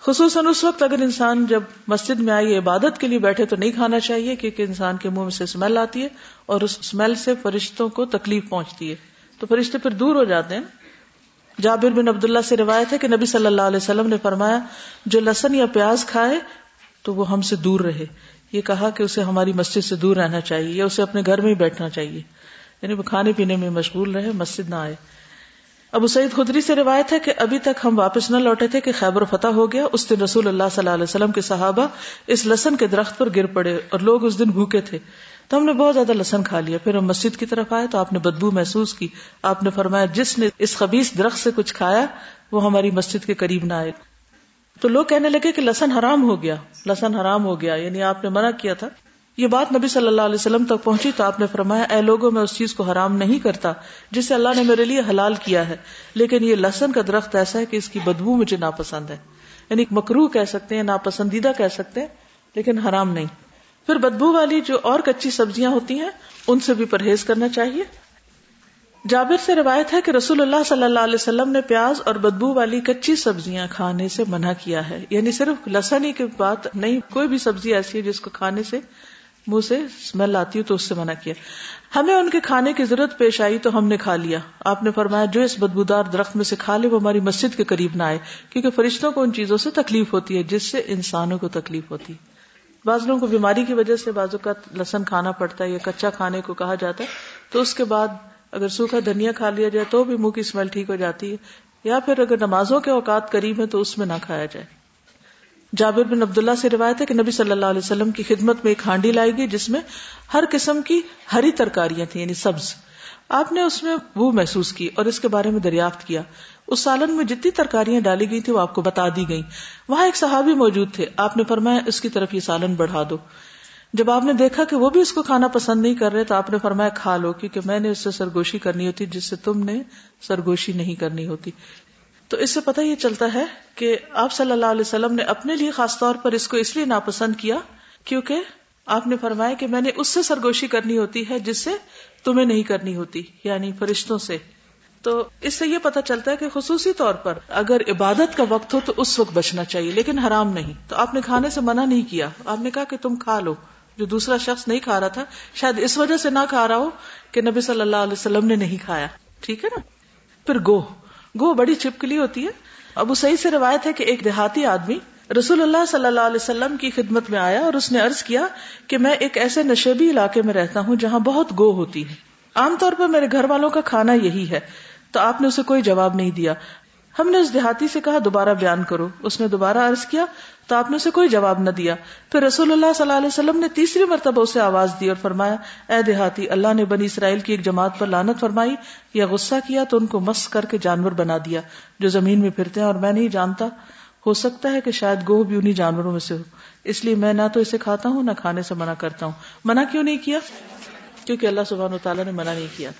خصوصاً اس وقت اگر انسان جب مسجد میں آئی عبادت کے لیے بیٹھے تو نہیں کھانا چاہیے کیونکہ انسان کے منہ میں سے اسمیل آتی ہے اور اس اسمیل سے فرشتوں کو تکلیف پہنچتی ہے۔ تو فرشتے پھر دور ہو جاتے ہیں۔ جابر بن عبداللہ سے روایت ہے کہ نبی صلی اللہ علیہ وسلم نے فرمایا، جو لہسن یا پیاز کھائے تو وہ ہم سے دور رہے۔ یہ کہا کہ اسے ہماری مسجد سے دور رہنا چاہیے یا اسے اپنے گھر میں ہی بیٹھنا چاہیے۔ یعنی وہ کھانے پینے میں مشغول رہے، مسجد نہ آئے۔ ابو سعید خدری سے روایت ہے کہ ابھی تک ہم واپس نہ لوٹے تھے کہ خیبر فتح ہو گیا۔ اس دن رسول اللہ صلی اللہ علیہ وسلم کے صحابہ اس لسن کے درخت پر گر پڑے اور لوگ اس دن بھوکے تھے۔ تو ہم نے بہت زیادہ لسن کھا لیا۔ پھر ہم مسجد کی طرف آئے تو آپ نے بدبو محسوس کی۔ آپ نے فرمایا، جس نے اس خبیص درخت سے کچھ کھایا، وہ ہماری مسجد کے قریب نہ آئے۔ تو لوگ کہنے لگے کہ لسن حرام ہو گیا۔ لسن حرام ہو گیا یعنی آپ نے منع کیا تھا۔ یہ بات نبی صلی اللہ علیہ وسلم تک پہنچی تو آپ نے فرمایا، اے لوگوں، میں اس چیز کو حرام نہیں کرتا جسے اللہ نے میرے لیے حلال کیا ہے۔ لیکن یہ لسن کا درخت ایسا ہے کہ اس کی بدبو مجھے ناپسند ہے۔ یعنی مکرو کہہ سکتے ہیں، ناپسندیدہ کہہ سکتے ہیں، لیکن حرام نہیں۔ پھر بدبو والی جو اور کچی سبزیاں ہوتی ہیں، ان سے بھی پرہیز کرنا چاہیے۔ جابر سے روایت ہے کہ رسول اللہ صلی اللہ علیہ وسلم نے پیاز اور بدبو والی کچی سبزیاں کھانے سے منع کیا ہے۔ یعنی صرف لسن ہی کی بات نہیں، کوئی بھی سبزی ایسی ہے جس کو کھانے سے منہ سے اسمیل آتی ہو تو اس سے منع کیا۔ ہمیں ان کے کھانے کی ضرورت پیش آئی تو ہم نے کھا لیا۔ آپ نے فرمایا، جو اس بدبودار درخت میں سے کھا لے، وہ ہماری مسجد کے قریب نہ آئے۔ کیونکہ فرشتوں کو ان چیزوں سے تکلیف ہوتی ہے، جس سے انسانوں کو تکلیف ہوتی۔ ہے بعض لوگوں کو بیماری کی وجہ سے بازو کا لسن کھانا پڑتا ہے یا کچا کھانے کو کہا جاتا ہے۔ تو اس کے بعد اگر سوکھا دھنیا کھا لیا جائے تو بھی منہ کی اسمیل ٹھیک ہو جاتی ہے۔ یا پھر اگر نمازوں کے اوقات قریب ہے تو اس میں نہ کھایا جائے۔ جابر بن عبداللہ سے روایت ہے کہ نبی صلی اللہ علیہ وسلم کی خدمت میں ایک ہانڈی لائی گئی جس میں ہر قسم کی ہری ترکاریاں تھیں یعنی سبز۔ آپ نے اس میں وہ محسوس کی اور اس کے بارے میں دریافت کیا۔ اس سالن میں جتنی ترکاریاں ڈالی گئی تھی وہ آپ کو بتا دی گئی وہاں ایک صحابی موجود تھے۔ آپ نے فرمایا، اس کی طرف یہ سالن بڑھا دو۔ جب آپ نے دیکھا کہ وہ بھی اس کو کھانا پسند نہیں کر رہے، تو آپ نے فرمایا، کھا لو، کیونکہ میں نے اس سے سرگوشی کرنی ہوتی، جس سے تم نے سرگوشی نہیں کرنی ہوتی۔ تو اس سے پتہ یہ چلتا ہے کہ آپ صلی اللہ علیہ وسلم نے اپنے لیے خاص طور پر اس کو اس لیے ناپسند کیا کیونکہ آپ نے فرمایا کہ میں نے اس سے سرگوشی کرنی ہوتی ہے جس سے تمہیں نہیں کرنی ہوتی یعنی فرشتوں سے۔ تو اس سے یہ پتا چلتا ہے کہ خصوصی طور پر اگر عبادت کا وقت ہو تو اس وقت بچنا چاہیے، لیکن حرام نہیں۔ تو آپ نے کھانے سے منع نہیں کیا۔ آپ نے کہا کہ تم کھا لو۔ جو دوسرا شخص نہیں کھا رہا تھا، شاید اس وجہ سے نہ کھا رہا ہو کہ نبی صلی اللہ علیہ وسلم نے نہیں کھایا۔ ٹھیک ہے نا؟ پھر گو۔ گو بڑی چپکلی ہوتی ہے۔ ابو سعید سے روایت ہے کہ ایک دیہاتی آدمی رسول اللہ صلی اللہ علیہ وسلم کی خدمت میں آیا اور اس نے ارض کیا کہ میں ایک ایسے نشیبی علاقے میں رہتا ہوں جہاں بہت گو ہوتی ہے۔ عام طور پر میرے گھر والوں کا کھانا یہی ہے، تو آپ نے اسے کوئی جواب نہیں دیا۔ ہم نے اس دیہاتی سے کہا، دوبارہ بیان کرو۔ اس نے دوبارہ عرض کیا تو آپ نے اسے کوئی جواب نہ دیا۔ پھر رسول اللہ صلی اللہ علیہ وسلم نے تیسری مرتبہ اسے آواز دی اور فرمایا، اے دیہاتی، اللہ نے بنی اسرائیل کی ایک جماعت پر لانت فرمائی، یا غصہ کیا تو ان کو مس کر کے جانور بنا دیا جو زمین میں پھرتے ہیں اور میں نہیں جانتا۔ ہو سکتا ہے کہ شاید گوہ بھی انہیں جانوروں میں سے ہو۔ اس لیے میں نہ تو اسے کھاتا ہوں، نہ کھانے سے منع کرتا ہوں۔ منع کیوں نہیں کیا؟ کیونکہ اللہ سبحانہ و تعالیٰ نے منع نہیں کیا۔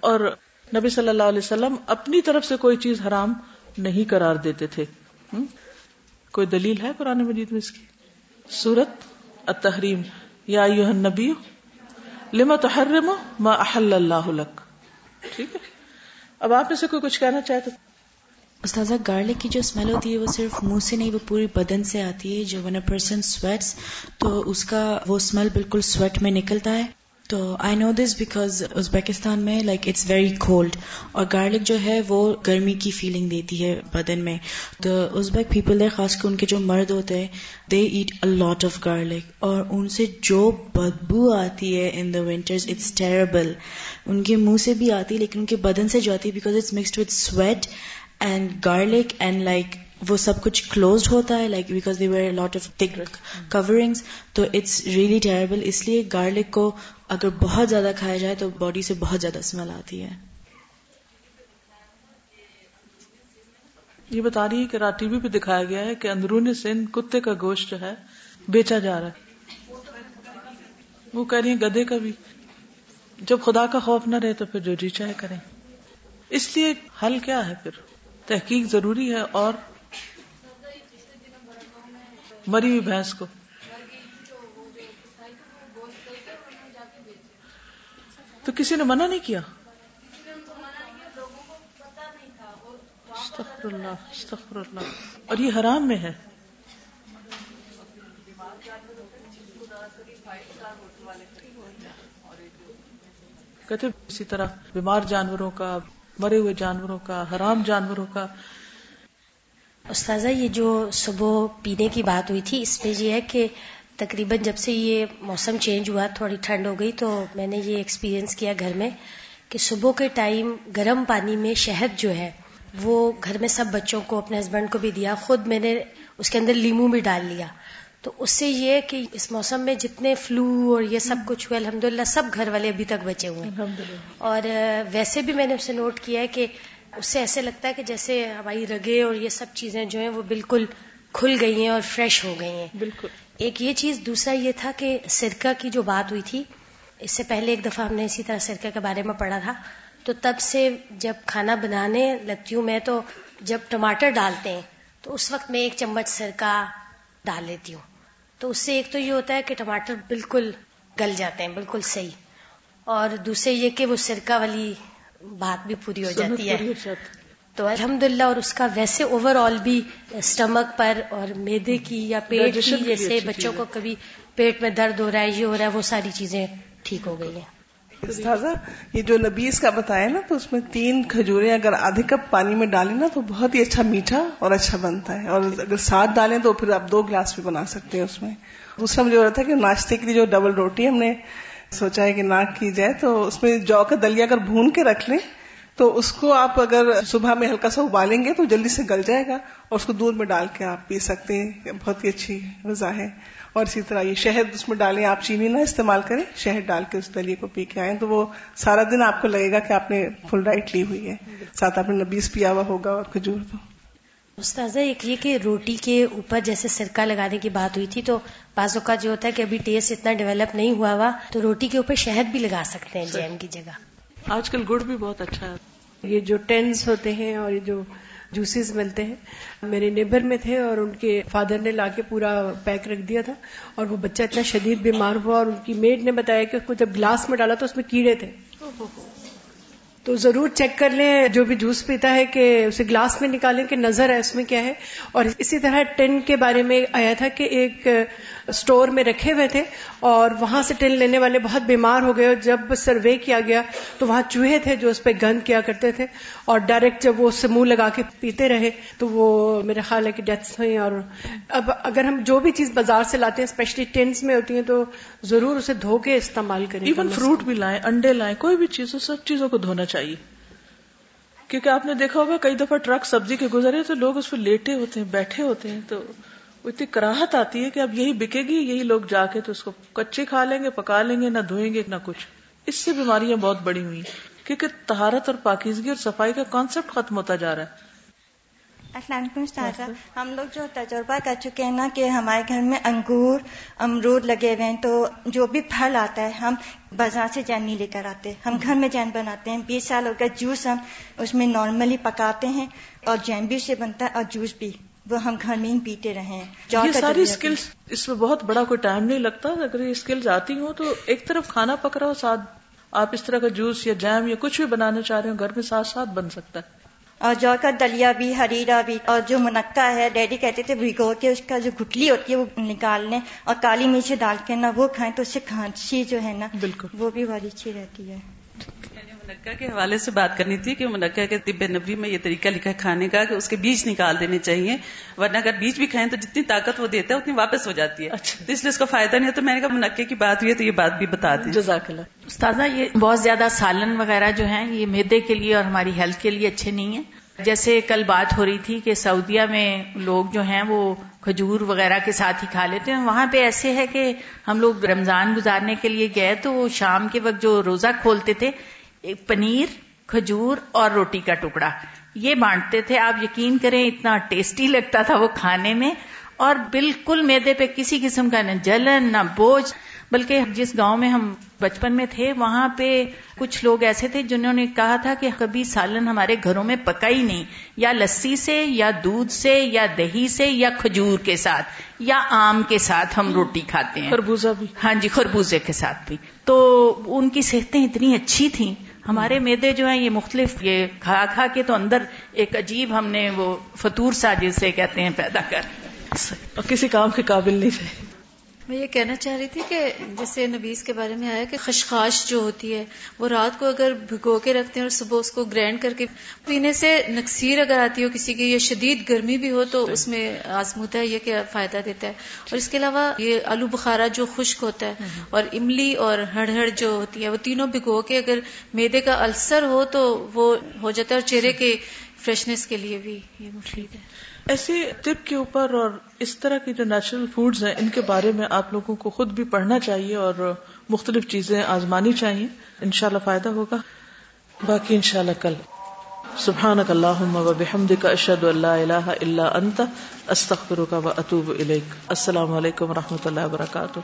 اور نبی صلی اللہ علیہ وسلم اپنی طرف سے کوئی چیز حرام نہیں قرار دیتے تھے۔ کوئی دلیل ہے قرآن مجید میں اس کی؟ سورت التحریم. یا نبی لما تحرم ما احل اللہ لک؟ ٹھیک ہے؟ اب آپ میں سے کوئی کچھ کہنا چاہے تو؟ استاذہ، گارلک کی جو اسمیل ہوتی ہے وہ صرف منہ سے نہیں، وہ پوری بدن سے آتی ہے. جو ون اے پرسن سویٹس تو اس کا وہ اسمیل بالکل سویٹ میں نکلتا ہے. تو I know this because Uzbekistan میں لائک اٹس ویری کولڈ اور گارلک جو ہے وہ گرمی کی فیلنگ دیتی ہے بدن میں. تو ازبیک پیپل ہے خاص کر ان کے جو مرد ہوتے ہیں they eat a lot of garlic اور ان سے جو بدبو آتی ہے in the winters it's terrible ان کے منہ سے بھی آتی ہے لیکن ان کے بدن سے جو آتی ہے because it's mixed with sweet and garlic and like وہ سب کچھ کلوزڈ ہوتا ہے like because they were lot of thick coverings تو اٹس ریئلی ٹیریبل اس لیے گارلک کو اگر بہت زیادہ کھایا جائے تو باڈی سے بہت زیادہ اسمیل آتی ہے۔ یہ بتا رہی ہے کہ رات ٹی وی پہ دکھایا گیا ہے کہ اندرون سندھ کتے کا گوشت جو ہے بیچا جا رہا ہے۔ وہ کہہ رہی ہیں گدے کا بھی۔ جب خدا کا خوف نہ رہے تو پھر جو جی چاہے کریں۔ اس لیے حل کیا ہے پھر؟ تحقیق ضروری ہے اور مری ہوئی بھینس کو۔ تو کسی نے منع نہیں کیا؟ استغفر اللہ استغفر اللہ اور یہ حرام میں ہے۔ کہتے اسی طرح بیمار جانوروں کا، مرے ہوئے جانوروں کا، حرام جانوروں کا۔ استاذہ، یہ جو صبح پینے کی بات ہوئی تھی، اس میں یہ ہے کہ تقریباً جب سے یہ موسم چینج ہوا تھوڑی ٹھنڈ ہو گئی تو میں نے یہ ایکسپیرینس کیا گھر میں کہ صبح کے ٹائم گرم پانی میں شہد جو ہے وہ گھر میں سب بچوں کو اپنے ہسبینڈ کو بھی دیا۔ خود میں نے اس کے اندر لیمو بھی ڈال لیا۔ تو اس سے یہ کہ اس موسم میں جتنے فلو اور یہ سب کچھ ہوئے الحمد سب گھر والے ابھی تک بچے ہوئے ہیں۔ اور ویسے بھی میں نے اسے نوٹ کیا ہے کہ اس سے ایسے لگتا ہے کہ جیسے ہماری رگے اور یہ سب چیزیں جو ہیں وہ بالکل کھل گئی ہیں اور فریش ہو گئی ہیں۔ بالکل۔ ایک یہ چیز دوسرا یہ تھا کہ سرکہ کی جو بات ہوئی تھی اس سے پہلے ایک دفعہ ہم نے اسی طرح سرکہ کے بارے میں پڑھا تھا۔ تو تب سے جب کھانا بنانے لگتی ہوں میں تو جب ٹماٹر ڈالتے ہیں تو اس وقت میں ایک چمچ سرکہ ڈال لیتی ہوں۔ تو اس سے ایک تو یہ ہوتا ہے کہ ٹماٹر بالکل گل جاتے ہیں بالکل صحیح۔ اور دوسرے یہ کہ وہ سرکہ والی بات بھی پوری ہو جاتی ہے۔ تو الحمد للہ اور اس کا ویسے اوور آل بھی اسٹمک پر اور میدے کی یا پیٹ کی جیسے بچوں کو کبھی پیٹ میں درد ہو رہا ہے یہ ہو رہا ہے وہ ساری چیزیں ٹھیک ہو گئی ہیں۔ یہ جو نبیز کا بتایا نا تو اس میں تین کھجورے اگر آدھے کپ پانی میں ڈالیں نا تو بہت ہی اچھا میٹھا اور اچھا بنتا ہے۔ اور اگر ساتھ ڈالیں تو پھر آپ دو گلاس بھی بنا سکتے ہیں اس میں۔ دوسرا مجھے ہو رہا تھا کہ ناشتے کے لیے جو ڈبل روٹی ہم نے سوچا ہے کہ نہ کی جائے تو اس میں جو کا دلیا اگر بھون کے رکھ لیں تو اس کو آپ اگر صبح میں ہلکا سا ابالیں گے تو جلدی سے گل جائے گا اور اس کو دودھ میں ڈال کے آپ پی سکتے ہیں بہت ہی اچھی غذا ہے۔ اور اسی طرح یہ شہد اس میں ڈالیں، آپ چینی نہ استعمال کریں، شہد ڈال کے اس دلیے کو پی کے آئیں تو وہ سارا دن آپ کو لگے گا کہ آپ نے فل ڈائٹ لی ہوئی ہے۔ ساتھ آپ نے نبیس پیا ہوا ہوگا اور کھجور تو۔ استاذہ، ایک یہ کہ روٹی کے اوپر جیسے سرکہ لگانے کی بات ہوئی تھی تو بعض اوقات جو ہوتا ہے کہ ابھی ٹیسٹ اتنا ڈیولپ نہیں ہوا ہوا، تو روٹی کے اوپر شہد بھی لگا سکتے ہیں جیم کی جگہ۔ آج کل گڑ بھی بہت اچھا ہے۔ یہ جو ٹینس ہوتے ہیں اور یہ جو جوسز ملتے ہیں میرے نیبر میں تھے اور ان کے فادر نے لا کے پورا پیک رکھ دیا تھا اور وہ بچہ اتنا شدید بیمار ہوا اور ان کی میڈ نے بتایا کہ اس کو جب گلاس میں ڈالا تو اس میں کیڑے تھے۔ تو ضرور چیک کر لیں جو بھی جوس پیتا ہے کہ اسے گلاس میں نکالیں کہ نظر ہے اس میں کیا ہے۔ اور اسی طرح ٹین کے بارے میں آیا تھا کہ ایک اسٹور میں رکھے ہوئے تھے اور وہاں سے ٹن لینے والے بہت بیمار ہو گئے اور جب سروے کیا گیا تو وہاں چوہے تھے جو اس پہ گند کیا کرتے تھے اور ڈائریکٹ جب وہ اسے منہ لگا کے پیتے رہے تو وہ میرے خیال ہے کہ ڈیتھس ہوئی اور اب اگر ہم جو بھی چیز بازار سے لاتے ہیں اسپیشلی ٹینس میں ہوتی ہیں تو ضرور اسے دھو کے استعمال کریں۔ ایون فروٹ بھی لائیں انڈے لائیں کوئی بھی چیز سب چیزوں کو دھونا چاہیے۔ چاہیے۔ کیونکہ آپ نے دیکھا ہوگا کئی دفعہ ٹرک سبزی کے گزرے تو لوگ اس پہ لیٹے ہوتے ہیں، بیٹھے ہوتے ہیں، تو اتنی کراہت آتی ہے کہ اب یہی بکے گی، یہی لوگ جا کے تو اس کو کچے کھا لیں گے، پکا لیں گے، نہ دھوئیں گے، نہ کچھ۔ اس سے بیماریاں بہت بڑی ہوئی کیونکہ تہارت اور پاکیزگی اور صفائی کا کانسیپٹ ختم ہوتا جا رہا ہے۔ السلام علیکم استاذہ ہم لوگ جو تجربہ کر چکے ہیں نا کہ ہمارے گھر میں انگور امرود لگے ہوئے ہیں تو جو بھی پھل آتا ہے ہم بازار سے جین نہیں لے کر آتے ہم گھر میں جین بناتے ہیں۔ بیس سال ہو گئے جوس ہم اس میں نارملی پکاتے ہیں اور جین بھی سے بنتا ہے اور جوس بھی۔ وہ ہم گھر میں ہی پیتے رہے یہ ساری اسکلس اس میں بہت بڑا کوئی ٹائم نہیں لگتا۔ اگر یہ اسکلز آتی ہوں تو ایک طرف کھانا پک رہا ہو ساتھ آپ اس طرح کا جوس یا جیم یا کچھ بھی بنانا چاہ رہے ہو گھر میں ساتھ ساتھ بن سکتا ہے۔ اور جو کا دلیا بھی ہریرا بھی اور جو منقع ہے ڈیڈی کہتے تھے بھگو کے اس کا جو گٹلی ہوتی ہے وہ نکال لیں اور کالی مرچ ڈال کے نا وہ کھائیں تو اس سے کھانسی جو ہے نا بالکل۔ وہ بھی بڑی اچھی رہتی ہے۔ منقع کے حوالے سے بات کرنی تھی کہ منقع کے طب نبی میں یہ طریقہ لکھا ہے کھانے کا کہ اس کے بیج نکال دینے چاہیے ورنہ اگر بیج بھی کھائیں تو جتنی طاقت وہ دیتا ہے اتنی واپس ہو جاتی ہے۔ اچھا۔ اس لیے اس کا فائدہ نہیں ہے تو میں نے کہا منقع کی بات ہوئی ہے تو یہ بات بھی بتا دیں۔ جزاک اللہ۔ استاذہ یہ بہت زیادہ سالن وغیرہ جو ہیں یہ میدے کے لیے اور ہماری ہیلتھ کے لیے اچھے نہیں ہیں۔ جیسے کل بات ہو رہی تھی کہ سعودیہ میں لوگ جو ہیں وہ کھجور وغیرہ کے ساتھ ہی کھا لیتے ہیں۔ وہاں پہ ایسے ہے کہ ہم لوگ رمضان گزارنے کے لیے گئے تو وہ شام کے وقت جو روزہ کھولتے تھے پنیر کھجور اور روٹی کا ٹکڑا۔ یہ بانٹتے تھے۔ آپ یقین کریں اتنا ٹیسٹی لگتا تھا وہ کھانے میں۔ اور بالکل میدے پہ کسی قسم کا نہ جلن نہ بوجھ۔ بلکہ جس گاؤں میں ہم بچپن میں تھے وہاں پہ کچھ لوگ ایسے تھے جنہوں نے کہا تھا کہ کبھی سالن ہمارے گھروں میں پکا ہی نہیں۔ یا لسی سے یا دودھ سے یا دہی سے یا کھجور کے ساتھ یا آم کے ساتھ ہم روٹی کھاتے ہیں۔ خربوزہ بھی۔ ہاں جی خربوزے کے ساتھ بھی۔ تو ان کی صحتیں اتنی اچھی تھیں۔ ہمارے میدے جو ہیں یہ مختلف، یہ کھا کھا کے تو اندر ایک عجیب ہم نے وہ فطور سا جسے کہتے ہیں پیدا کر۔ اور کسی کام کے قابل نہیں تھے۔ میں یہ کہنا چاہ رہی تھی کہ جیسے نبیز کے بارے میں آیا کہ خشخاش جو ہوتی ہے وہ رات کو اگر بھگو کے رکھتے ہیں اور صبح اس کو گرینڈ کر کے پینے سے نقصیر اگر آتی ہو کسی کی یا شدید گرمی بھی ہو تو اس میں آزموتا ہے یہ کیا فائدہ دیتا ہے؟ اور اس کے علاوہ یہ آلو بخارا جو خشک ہوتا ہے اور املی اور ہڑ ہڑ جو ہوتی ہے وہ تینوں بھگو کے اگر میدے کا السر ہو تو وہ ہو جاتا ہے اور چہرے کے فریشنس کے لیے بھی یہ مفید ہے۔ ایسے طب کے اوپر اور اس طرح کی جو نیچرل فوڈز ہیں، ان کے بارے میں آپ لوگوں کو خود بھی پڑھنا چاہیے اور مختلف چیزیں آزمانی چاہیے۔ انشاءاللہ فائدہ ہوگا۔ باقی انشاءاللہ کل۔ سبحانک اللہم و بحمدک، اشہد ان لا الہ الا انت، استغفرک و اتوب الیک۔ السلام علیکم و رحمۃ اللہ وبرکاتہ